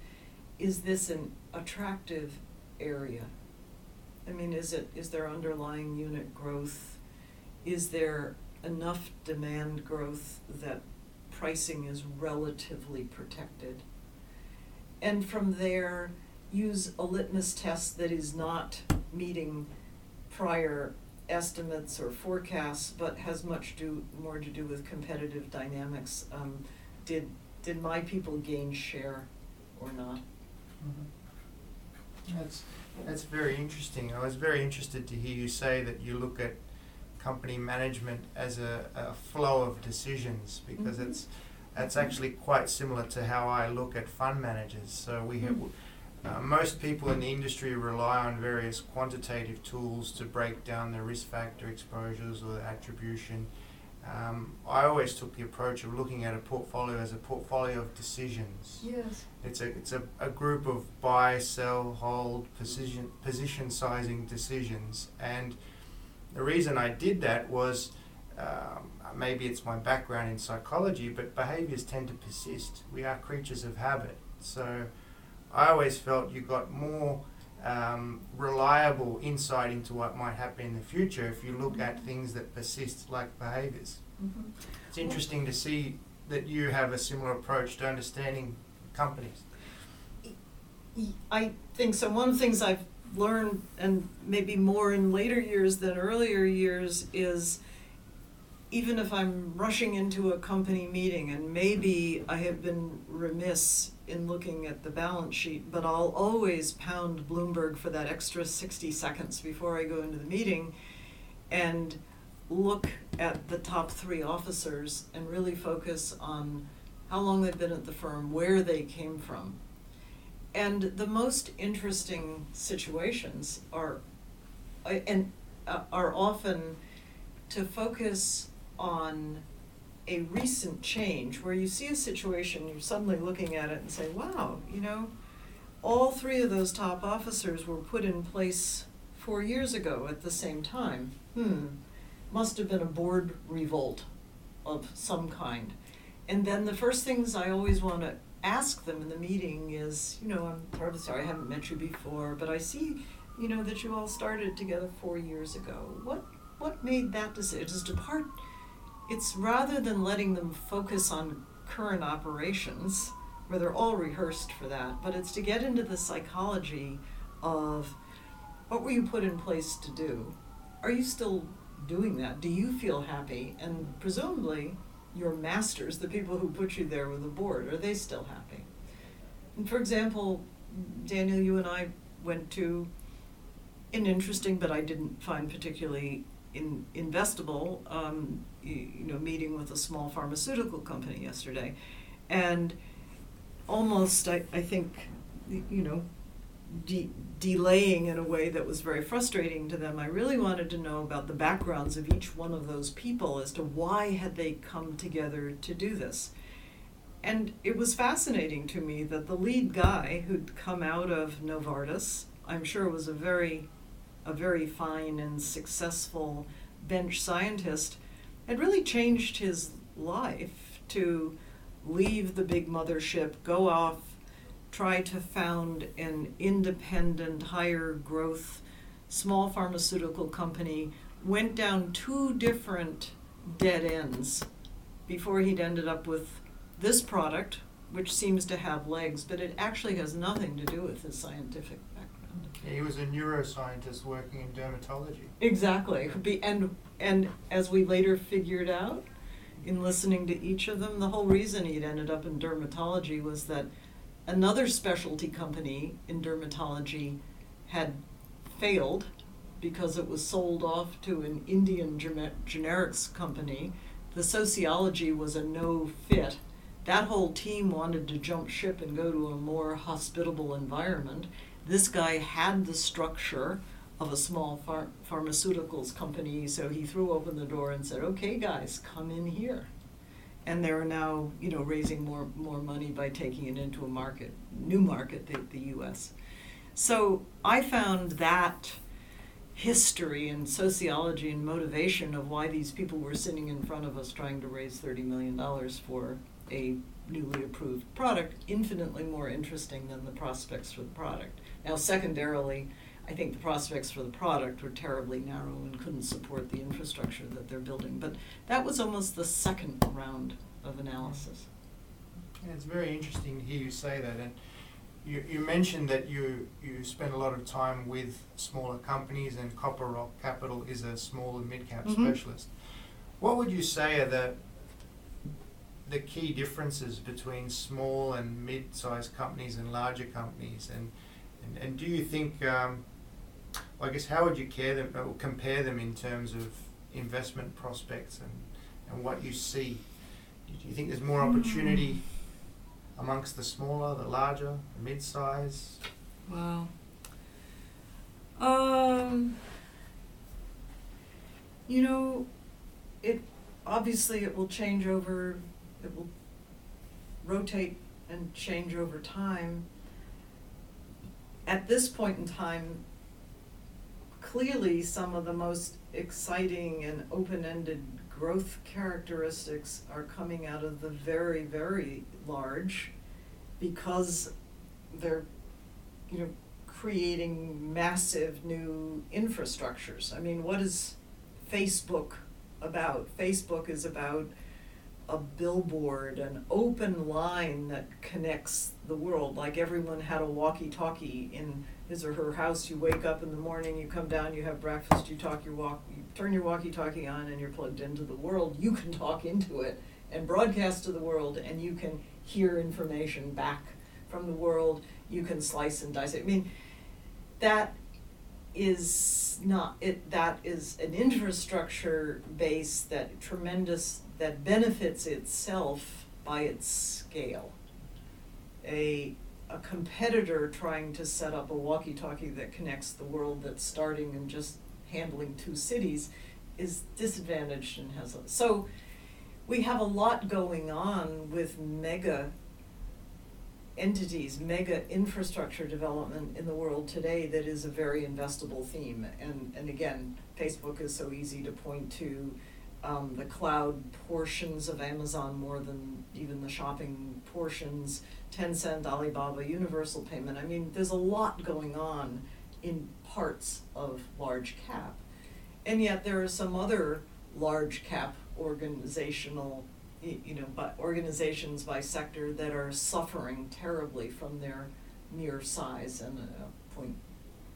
is this an attractive area? I mean, is it is there underlying unit growth? Is there enough demand growth that pricing is relatively protected? And from there, use a litmus test that is not meeting prior estimates or forecasts, but has much do, more to do with competitive dynamics. Um, did, did my people gain share or not? Mm-hmm. That's, that's very interesting. I was very interested to hear you say that you look at company management as a, a flow of decisions because Mhm. it's that's actually quite similar to how I look at fund managers. So we have Mm. uh, most people in the industry rely on various quantitative tools to break down the risk factor exposures or the attribution. Um, I always took the approach of looking at a portfolio as a portfolio of decisions. Yes. It's a it's a, a group of buy, sell, hold, position position sizing decisions, and the reason I did that was um, maybe it's my background in psychology, but behaviors tend to persist. We are creatures of habit, so I always felt you got more um, reliable insight into what might happen in the future if you look at things that persist, like behaviors. Mm-hmm. It's interesting to see that you have a similar approach to understanding companies. I think so. One of the things I've learned, and maybe more in later years than earlier years, is even if I'm rushing into a company meeting and maybe I have been remiss in looking at the balance sheet, but I'll always pound Bloomberg for that extra 60 seconds before I go into the meeting and look at the top three officers and really focus on how long they've been at the firm, where they came from. And the most interesting situations are, uh, and uh, are often to focus on a recent change where you see a situation, you're suddenly looking at it and say, wow, you know, all three of those top officers were put in place four years ago at the same time. Hmm, must have been a board revolt of some kind. And then the first things I always want to ask them in the meeting is, you know, I'm terribly sorry I haven't met you before, but I see, you know, that you all started together four years ago. What what made that decision? Is to part it's rather than letting them focus on current operations, where they're all rehearsed for that, but it's to get into the psychology of what were you put in place to do? Are you still doing that? Do you feel happy? And presumably, your masters, the people who put you there with the board, are they still happy? And for example, Daniel, you and I went to an interesting, but I didn't find particularly in, investable, um, you, you know, meeting with a small pharmaceutical company yesterday, and almost, I, I think, you know, de- delaying in a way that was very frustrating to them. I really wanted to know about the backgrounds of each one of those people as to why had they come together to do this. And it was fascinating to me that the lead guy who'd come out of Novartis, I'm sure was a very a very fine and successful bench scientist, had really changed his life to leave the big mothership, go off, try to found an independent, higher growth, small pharmaceutical company, went down two different dead ends before he'd ended up with this product, which seems to have legs, but it actually has nothing to do with his scientific. He was a neuroscientist working in dermatology. Exactly. Be, and and as we later figured out in listening to each of them, the whole reason he'd ended up in dermatology was that another specialty company in dermatology had failed because it was sold off to an Indian gener- generics company. The sociology was a no fit. That whole team wanted to jump ship and go to a more hospitable environment. This guy had the structure of a small phar- pharmaceuticals company, so he threw open the door and said, "Okay, guys, come in here." And they're now, you know, raising more more money by taking it into a market, new market, the, the U.S. So I found that history and sociology and motivation of why these people were sitting in front of us trying to raise $30 million for a newly approved product infinitely more interesting than the prospects for the product. Now, secondarily, I think the prospects for the product were terribly narrow and couldn't support the infrastructure that they're building. But that was almost the second round of analysis. Yeah, it's very interesting to hear you say that. And you, you mentioned that you, you spend a lot of time with smaller companies, and Copper Rock Capital is a small and mid cap Mhm. specialist. What would you say are the the key differences between small and mid-sized companies and larger companies, and and, and do you think, um, I guess, how would you care them or compare them in terms of investment prospects and, and what you see? Do you think there's more opportunity amongst the smaller, the larger, the mid-size? Wow. Um, you know, it obviously it will change over. It will rotate and change over time. At this point in time, clearly some of the most exciting and open-ended growth characteristics are coming out of the very, very large because they're, you know, creating massive new infrastructures. I mean, what is Facebook about? Facebook is about a billboard, an open line that connects the world. Like everyone had a walkie talkie in his or her house. You wake up in the morning, you come down, you have breakfast, you talk your walk, you turn your walkie talkie on, and you're plugged into the world. You can talk into it and broadcast to the world, and you can hear information back from the world. You can slice and dice it. I mean, that is not it that is an infrastructure base that tremendous that benefits itself by its scale. A a competitor trying to set up a walkie-talkie that connects the world that's starting and just handling two cities is disadvantaged and has a, so we have a lot going on with mega entities, mega infrastructure development in the world today that is a very investable theme. And, and again, Facebook is so easy to point to um, the cloud portions of Amazon more than even the shopping portions, Tencent, Alibaba, Universal Payment. I mean, there's a lot going on in parts of large cap. And yet there are some other large cap organizational you know, by organizations by sector that are suffering terribly from their mere size and uh, point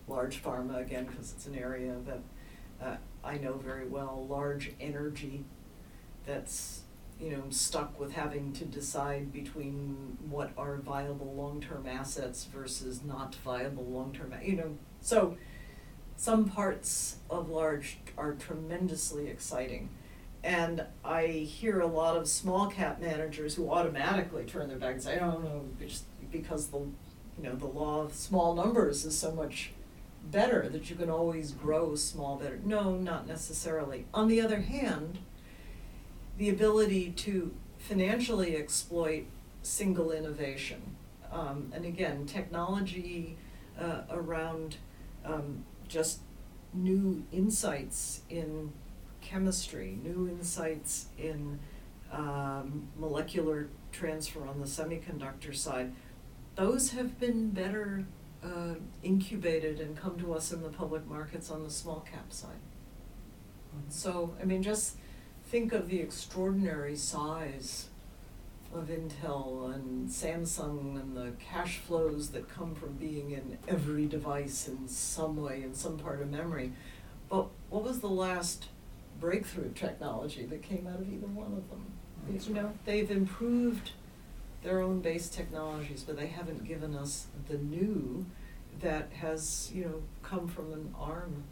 large pharma again because it's an area that uh, I know very well. Large energy that's you know stuck with having to decide between what are viable long-term assets versus not viable long-term. You know, so some parts of large are tremendously exciting. And I hear a lot of small cap managers who automatically turn their back and say, I don't know, because the, you know, the law of small numbers is so much better that you can always grow small better. No, not necessarily. On the other hand, the ability to financially exploit single innovation. Um, and again, technology uh, around um, just new insights in chemistry, new insights in um, molecular transfer on the semiconductor side. Those have been better uh, incubated and come to us in the public markets on the small cap side. So, I mean, just think of the extraordinary size of Intel and Samsung and the cash flows that come from being in every device in some way, in some part of memory. But what was the last breakthrough technology that came out of either one of them? That's You know, they've improved their own base technologies, but they haven't given us the new that has, you know, come from an Arm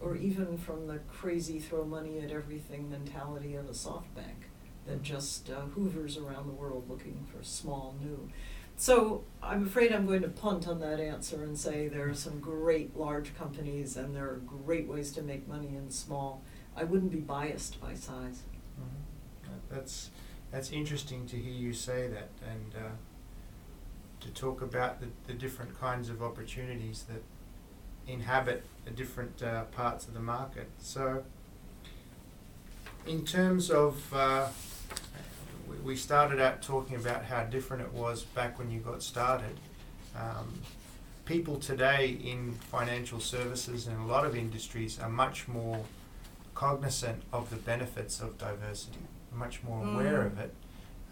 or even from the crazy throw money at everything mentality of a SoftBank that just uh, hoovers around the world looking for small new. So I'm afraid I'm going to punt on that answer and say there are some great large companies and there are great ways to make money in small. I wouldn't be biased by size. Mhm. That's, that's interesting to hear you say that and uh, to talk about the, the different kinds of opportunities that inhabit the different uh, parts of the market. So, in terms of, uh, we- started out talking about how different it was back when you got started. Um, people today in financial services and a lot of industries are much more cognizant of the benefits of diversity, much more aware Mm. of it.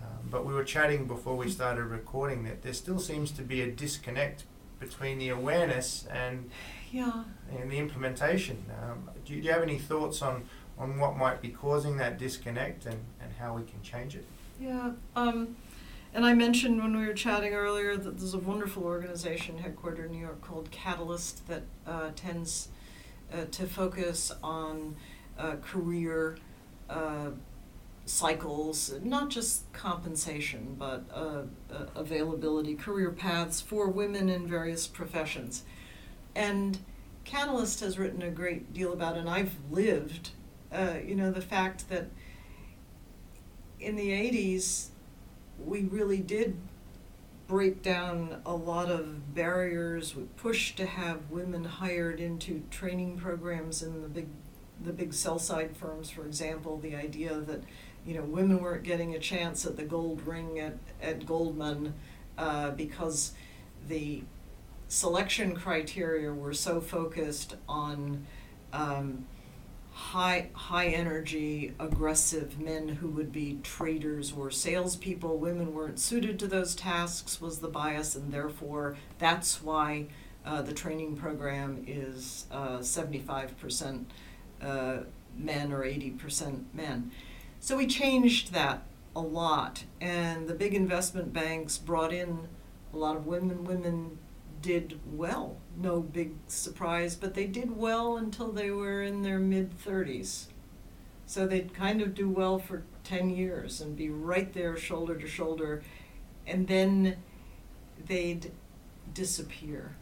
Um, but we were chatting before we started recording that there still seems to be a disconnect between the awareness and, Yeah. and the implementation. Um, do, you, do you have any thoughts on, on what might be causing that disconnect and, and how we can change it? Yeah, um, and I mentioned when we were chatting earlier that there's a wonderful organization headquartered in New York called Catalyst that uh, tends uh, to focus on uh, career uh, cycles, not just compensation, but uh, uh, availability, career paths for women in various professions. And Catalyst has written a great deal about, and I've lived, uh, you know, the fact that in the 80s, we really did break down a lot of barriers. We pushed to have women hired into training programs in the big, the big sell side firms, for example. The idea that, you know, women weren't getting a chance at the gold ring at, at Goldman uh, because the selection criteria were so focused on um, high high energy, aggressive men who would be traders or salespeople. Women weren't suited to those tasks was the bias, and therefore that's why uh, the training program is seventy five percent men or eighty percent men. So we changed that a lot, and the big investment banks brought in a lot of women. Women did well. No big surprise, but they did well until they were in their mid 30s. So they'd kind of do well for 10 years and be right there shoulder to shoulder, and then they'd disappear.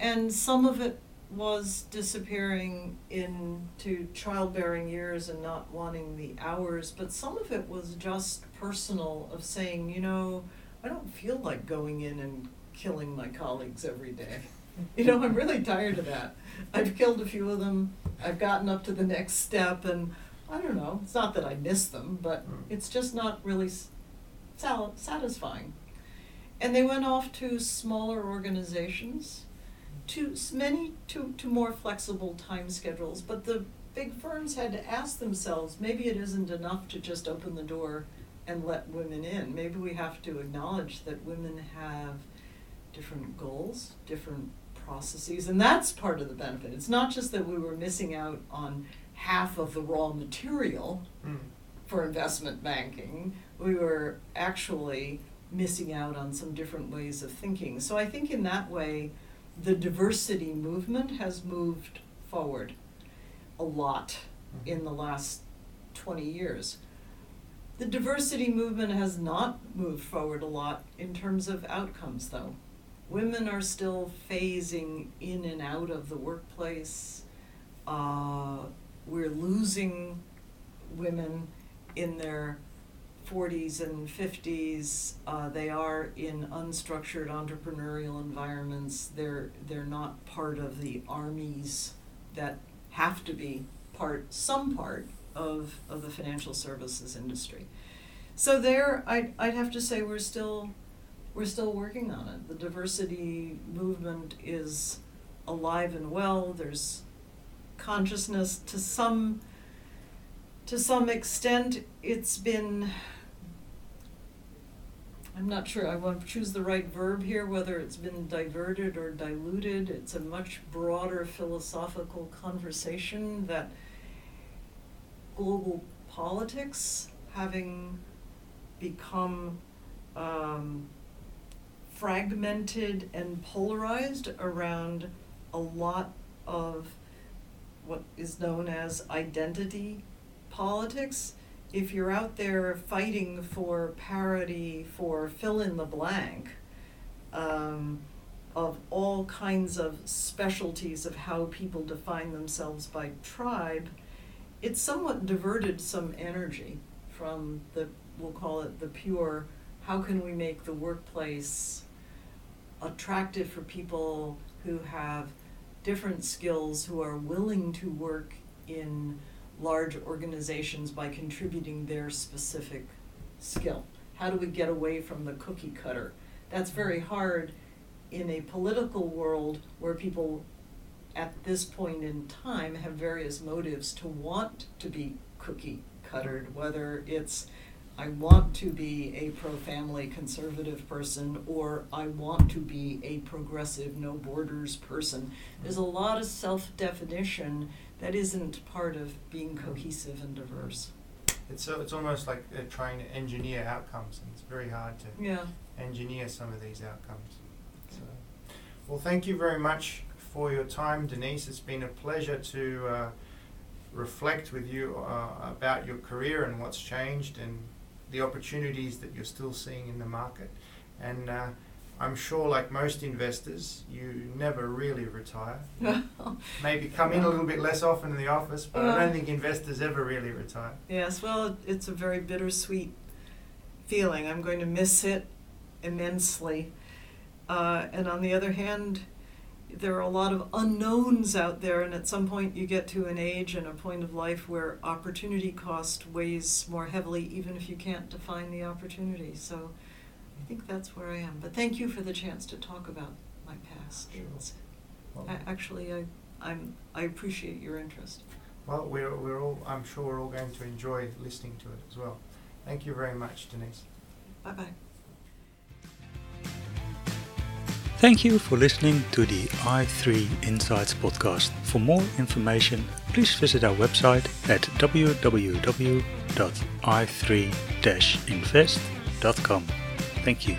And some of it was disappearing into childbearing years and not wanting the hours, but some of it was just personal of saying, you know, I don't feel like going in and killing my colleagues every day. You know, I'm really tired of that. I've killed a few of them. I've gotten up to the next step, and I don't know. It's not that I miss them, but Mm. it's just not really satisfying. And they went off to smaller organizations, to many to, to more flexible time schedules. But the big firms had to ask themselves maybe it isn't enough to just open the door and let women in. Maybe we have to acknowledge that women have different goals, different processes, and that's part of the benefit. It's not just that we were missing out on half of the raw material Mm. for investment banking, we were actually missing out on some different ways of thinking. So I think in that way, the diversity movement has moved forward a lot in the last 20 years. The diversity movement has not moved forward a lot in terms of outcomes, though. Women are still phasing in and out of the workplace. Uh, we're losing women in their 40s and 50s. Uh, they are in unstructured entrepreneurial environments. They're they're not part of the armies that have to be part some part of of the financial services industry. So there, I'd I'd have to say we're still we're still working on it. The diversity movement is alive and well. There's consciousness to some to some extent it's been I'm not sure I want to choose the right verb here whether it's been diverted or diluted it's a much broader philosophical conversation that global politics having become um, fragmented and polarized around a lot of what is known as identity politics. If you're out there fighting for parity, for fill in the blank, um, of all kinds of specialties of how people define themselves by tribe, it's somewhat diverted some energy from the, we'll call it the pure, how can we make the workplace attractive for people who have different skills who are willing to work in large organizations by contributing their specific skill. How do we get away from the cookie cutter? That's very hard in a political world where people at this point in time have various motives to want to be cookie cuttered, whether it's I want to be a pro family conservative person or I want to be a progressive no borders person. There's a lot of self definition that isn't part of being cohesive and diverse. It's so it's almost like they're trying to engineer outcomes, and it's very hard to Yeah. engineer some of these outcomes. So, well, thank you very much for your time, Denise. It's been a pleasure to uh, reflect with you uh, about your career and what's changed and the opportunities that you're still seeing in the market. And uh, I'm sure, like most investors, you never really retire. Maybe come in a little bit less often in the office, but I don't think investors ever really retire. Yes, well, it's a very bittersweet feeling. I'm going to miss it immensely. Uh, and on the other hand, there are a lot of unknowns out there, and at some point you get to an age and a point of life where opportunity cost weighs more heavily, even if you can't define the opportunity. So I think that's where I am. But thank you for the chance to talk about my past. Sure. It's- Well, I, actually, I, I'm, I appreciate your interest. well, we're, we're all, I'm sure we're all going to enjoy listening to it as well. Thank you very much, Denise. Bye bye. Thank you for listening to the i3 Insights podcast. For more information, please visit our website at www.i3-invest.com. Thank you.